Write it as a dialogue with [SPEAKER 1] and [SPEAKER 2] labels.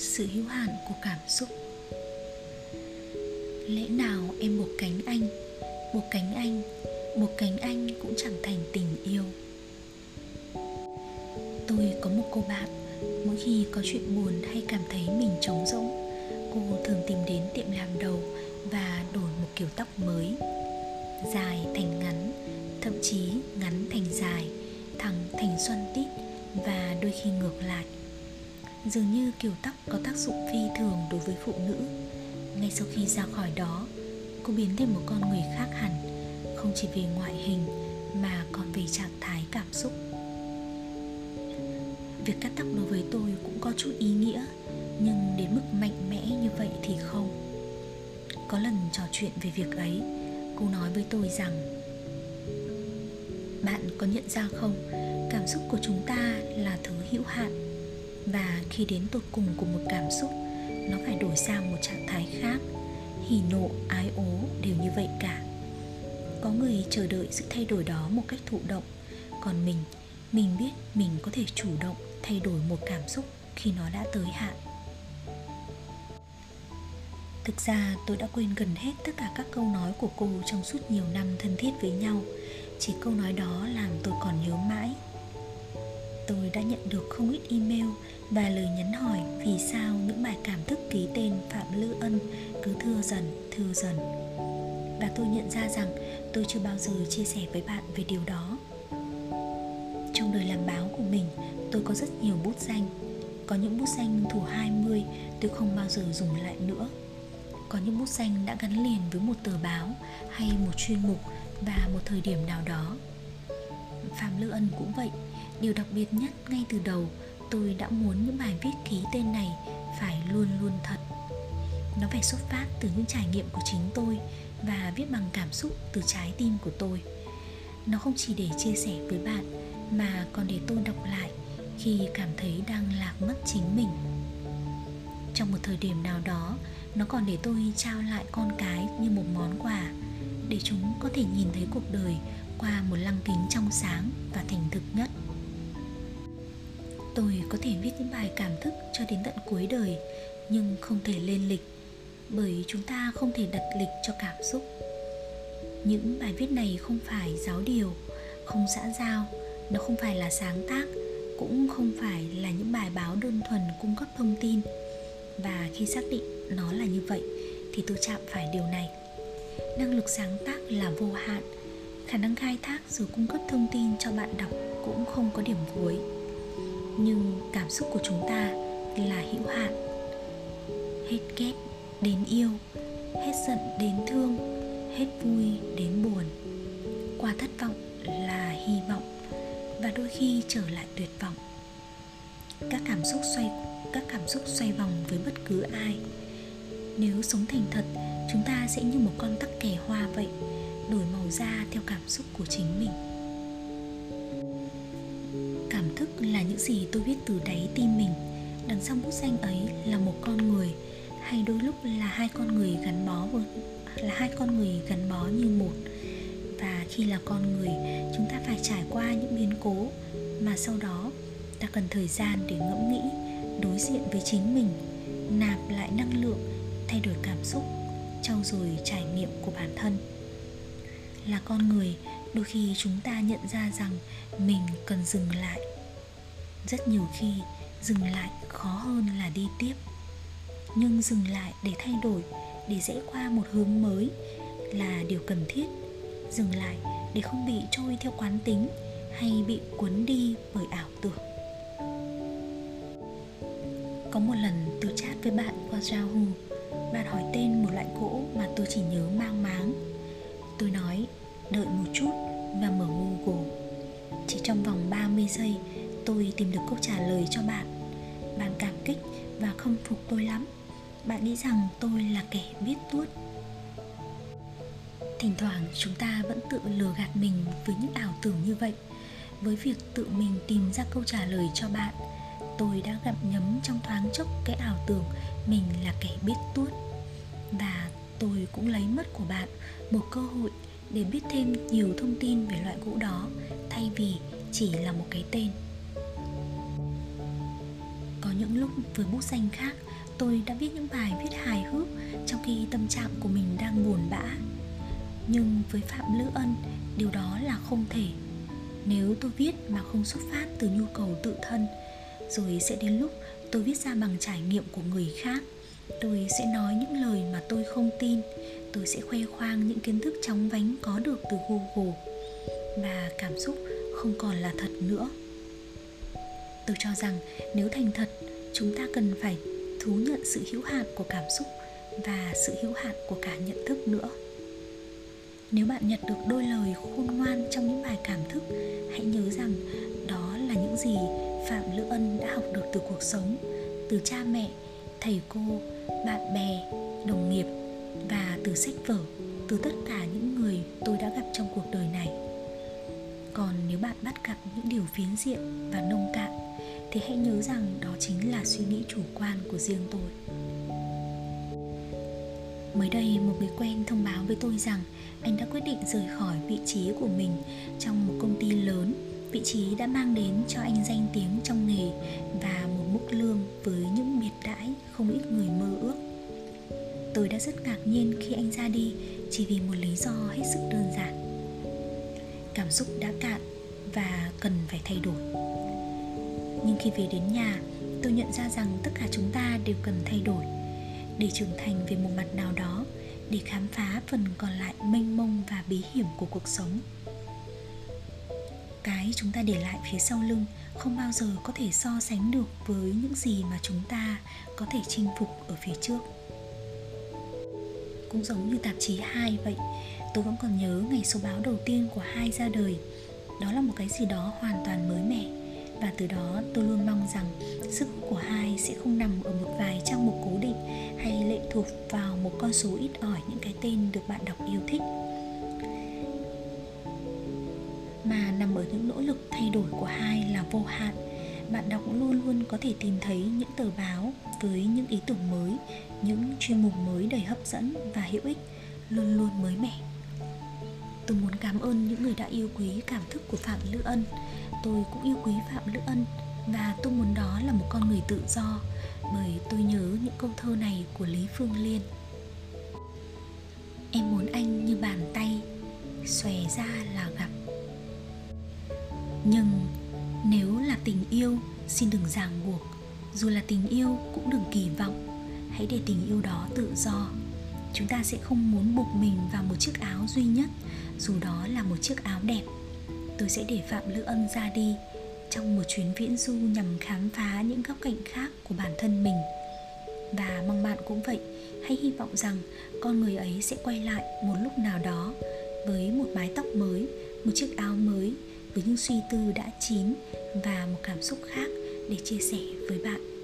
[SPEAKER 1] sự hữu hạn của cảm xúc. Lẽ nào em buộc cánh anh buộc cánh anh buộc cánh anh cũng chẳng thành tình yêu? Tôi có một cô bạn, mỗi khi có chuyện buồn hay cảm thấy mình trống rỗng, cô thường tìm đến tiệm làm đầu và đổi một kiểu tóc mới. Dài thành ngắn, thậm chí ngắn thành dài, thẳng thành xoăn tít và đôi khi ngược lại dường như kiểu tóc có tác dụng phi thường đối với phụ nữ. Ngay sau khi ra khỏi đó, cô biến thành một con người khác hẳn, không chỉ về ngoại hình mà còn về trạng thái cảm xúc. Việc cắt tóc đối với tôi cũng có chút ý nghĩa, nhưng đến mức mạnh mẽ như vậy thì không. Có lần trò chuyện về việc ấy, cô nói với tôi rằng, bạn có nhận ra không, cảm xúc của chúng ta là thứ hữu hạn và khi đến tột cùng của một cảm xúc, nó phải đổi sang một trạng thái khác. Hỉ nộ, ái ố, đều như vậy cả. Có người chờ đợi sự thay đổi đó một cách thụ động, còn mình mình biết mình có thể chủ động thay đổi một cảm xúc khi nó đã tới hạn. Thực ra, tôi đã quên gần hết tất cả các câu nói của cô trong suốt nhiều năm thân thiết với nhau. Chỉ câu nói đó làm tôi còn nhớ mãi tôi đã nhận được không ít email và lời nhắn hỏi vì sao những bài cảm thức ký tên Phạm Lữ Ân cứ thưa dần, thưa dần. Và tôi nhận ra rằng tôi chưa bao giờ chia sẻ với bạn về điều đó. Trong đời làm báo của mình, tôi có rất nhiều bút danh. Có những bút danh thủ 20 tôi không bao giờ dùng lại nữa. Có những bút danh đã gắn liền với một tờ báo hay một chuyên mục và một thời điểm nào đó. Phạm Lữ Ân cũng vậy, điều đặc biệt nhất ngay từ đầu, tôi đã muốn những bài viết ký tên này phải luôn luôn thật. Nó phải xuất phát từ những trải nghiệm của chính tôi và viết bằng cảm xúc từ trái tim của tôi. Nó không chỉ để chia sẻ với bạn, mà còn để tôi đọc lại khi cảm thấy đang lạc mất chính mình. Trong một thời điểm nào đó, nó còn để tôi trao lại con cái như một món quà để chúng có thể nhìn thấy cuộc đời qua một lăng kính trong sáng và thành thực nhất tôi có thể viết những bài cảm thức cho đến tận cuối đời, nhưng không thể lên lịch, bởi chúng ta không thể đặt lịch cho cảm xúc. Những bài viết này không phải giáo điều, không xã giao, nó không phải là sáng tác, cũng không phải là những bài báo đơn thuần cung cấp thông tin. Và khi xác định nó là như vậy, thì tôi chạm phải điều này. Năng lực sáng tác là vô hạn, khả năng khai thác rồi cung cấp thông tin cho bạn đọc cũng không có điểm cuối nhưng cảm xúc của chúng ta là hữu hạn. Hết ghét đến yêu, hết giận đến thương, hết vui đến buồn. Qua thất vọng là hy vọng và đôi khi trở lại tuyệt vọng. Các cảm xúc xoay, các cảm xúc xoay vòng với bất cứ ai. Nếu sống thành thật, chúng ta sẽ như một con tắc kè hoa vậy, đổi màu da theo cảm xúc của chính mình. Là những gì tôi biết từ đáy tim mình. Đằng sau bút danh ấy là một con người, hay đôi lúc là hai con người gắn bó với là hai con người gắn bó như một. Và khi là con người, chúng ta phải trải qua những biến cố mà sau đó ta cần thời gian để ngẫm nghĩ, đối diện với chính mình, nạp lại năng lượng, thay đổi cảm xúc, trau dồi trải nghiệm của bản thân. Là con người, đôi khi chúng ta nhận ra rằng mình cần dừng lại rất nhiều khi dừng lại khó hơn là đi tiếp. Nhưng dừng lại để thay đổi, để rẽ qua một hướng mới là điều cần thiết. Dừng lại để không bị trôi theo quán tính hay bị cuốn đi bởi ảo tưởng. Có một lần tôi chat với bạn qua Yahoo, Bạn hỏi tên một loại gỗ mà tôi chỉ nhớ mang máng. Tôi nói, đợi một chút và mở Google. Chỉ trong vòng 30 giây tôi tìm được câu trả lời cho bạn. Bạn cảm kích và không phục tôi lắm. Bạn nghĩ rằng tôi là kẻ biết tuốt. Thỉnh thoảng chúng ta vẫn tự lừa gạt mình với những ảo tưởng như vậy. Với việc tự mình tìm ra câu trả lời cho bạn, tôi đã gặm nhấm trong thoáng chốc cái ảo tưởng mình là kẻ biết tuốt. Và tôi cũng lấy mất của bạn một cơ hội để biết thêm nhiều thông tin về loại gỗ đó, thay vì chỉ là một cái tên những lúc với bút danh khác, tôi đã viết những bài viết hài hước trong khi tâm trạng của mình đang buồn bã. Nhưng với phạm lữ ân, điều đó là không thể. Nếu tôi viết mà không xuất phát từ nhu cầu tự thân, rồi sẽ đến lúc tôi viết ra bằng trải nghiệm của người khác, tôi sẽ nói những lời mà tôi không tin, tôi sẽ khoe khoang những kiến thức chóng vánh có được từ google. Và cảm xúc không còn là thật nữa. Tôi cho rằng nếu thành thật chúng ta cần phải thú nhận sự hữu hạn của cảm xúc và sự hữu hạn của cả nhận thức nữa. Nếu bạn nhận được đôi lời khôn ngoan trong những bài cảm thức, hãy nhớ rằng đó là những gì phạm lữ ân đã học được từ cuộc sống, từ cha mẹ, thầy cô, bạn bè, đồng nghiệp và từ sách vở, từ tất cả những người tôi đã gặp trong cuộc đời này. Còn nếu bạn bắt gặp những điều phiến diện và nông cạn thì hãy nhớ rằng đó chính là suy nghĩ chủ quan của riêng tôi. Mới đây, một người quen thông báo với tôi rằng anh đã quyết định rời khỏi vị trí của mình trong một công ty lớn. Vị trí đã mang đến cho anh danh tiếng trong nghề và một mức lương với những biệt đãi không ít người mơ ước. Tôi đã rất ngạc nhiên khi anh ra đi chỉ vì một lý do hết sức đơn giản. Cảm xúc đã cạn và cần phải thay đổi nhưng khi về đến nhà, tôi nhận ra rằng tất cả chúng ta đều cần thay đổi. Để trưởng thành về một mặt nào đó, để khám phá phần còn lại mênh mông và bí hiểm của cuộc sống. Cái chúng ta để lại phía sau lưng không bao giờ có thể so sánh được với những gì mà chúng ta có thể chinh phục ở phía trước. Cũng giống như tạp chí 2 vậy, tôi vẫn còn nhớ ngày số báo đầu tiên của hai ra đời. Đó là một cái gì đó hoàn toàn mới mẻ và từ đó tôi luôn mong rằng sức hút của hai sẽ không nằm ở một vài trang mục cố định hay lệ thuộc vào một con số ít ỏi những cái tên được bạn đọc yêu thích, mà nằm ở những nỗ lực thay đổi của hai là vô hạn. Bạn đọc luôn luôn có thể tìm thấy những tờ báo với những ý tưởng mới, những chuyên mục mới đầy hấp dẫn và hữu ích, luôn luôn mới mẻ. Tôi muốn cảm ơn những người đã yêu quý cảm thức của phạm lữ ân tôi cũng yêu quý phạm lữ ân và tôi muốn đó là một con người tự do, bởi tôi nhớ những câu thơ này của lý phương liên. Em muốn anh như bàn tay, xòe ra là gặp. Nhưng nếu là tình yêu, xin đừng ràng buộc. Dù là tình yêu cũng đừng kỳ vọng. Hãy để tình yêu đó tự do. Chúng ta sẽ không muốn buộc mình vào một chiếc áo duy nhất, dù đó là một chiếc áo đẹp tôi sẽ để phạm lữ ân ra đi, trong một chuyến viễn du nhằm khám phá những góc cạnh khác của bản thân mình. Và mong bạn cũng vậy, hãy hy vọng rằng con người ấy sẽ quay lại một lúc nào đó với một mái tóc mới, một chiếc áo mới, với những suy tư đã chín và một cảm xúc khác để chia sẻ với bạn.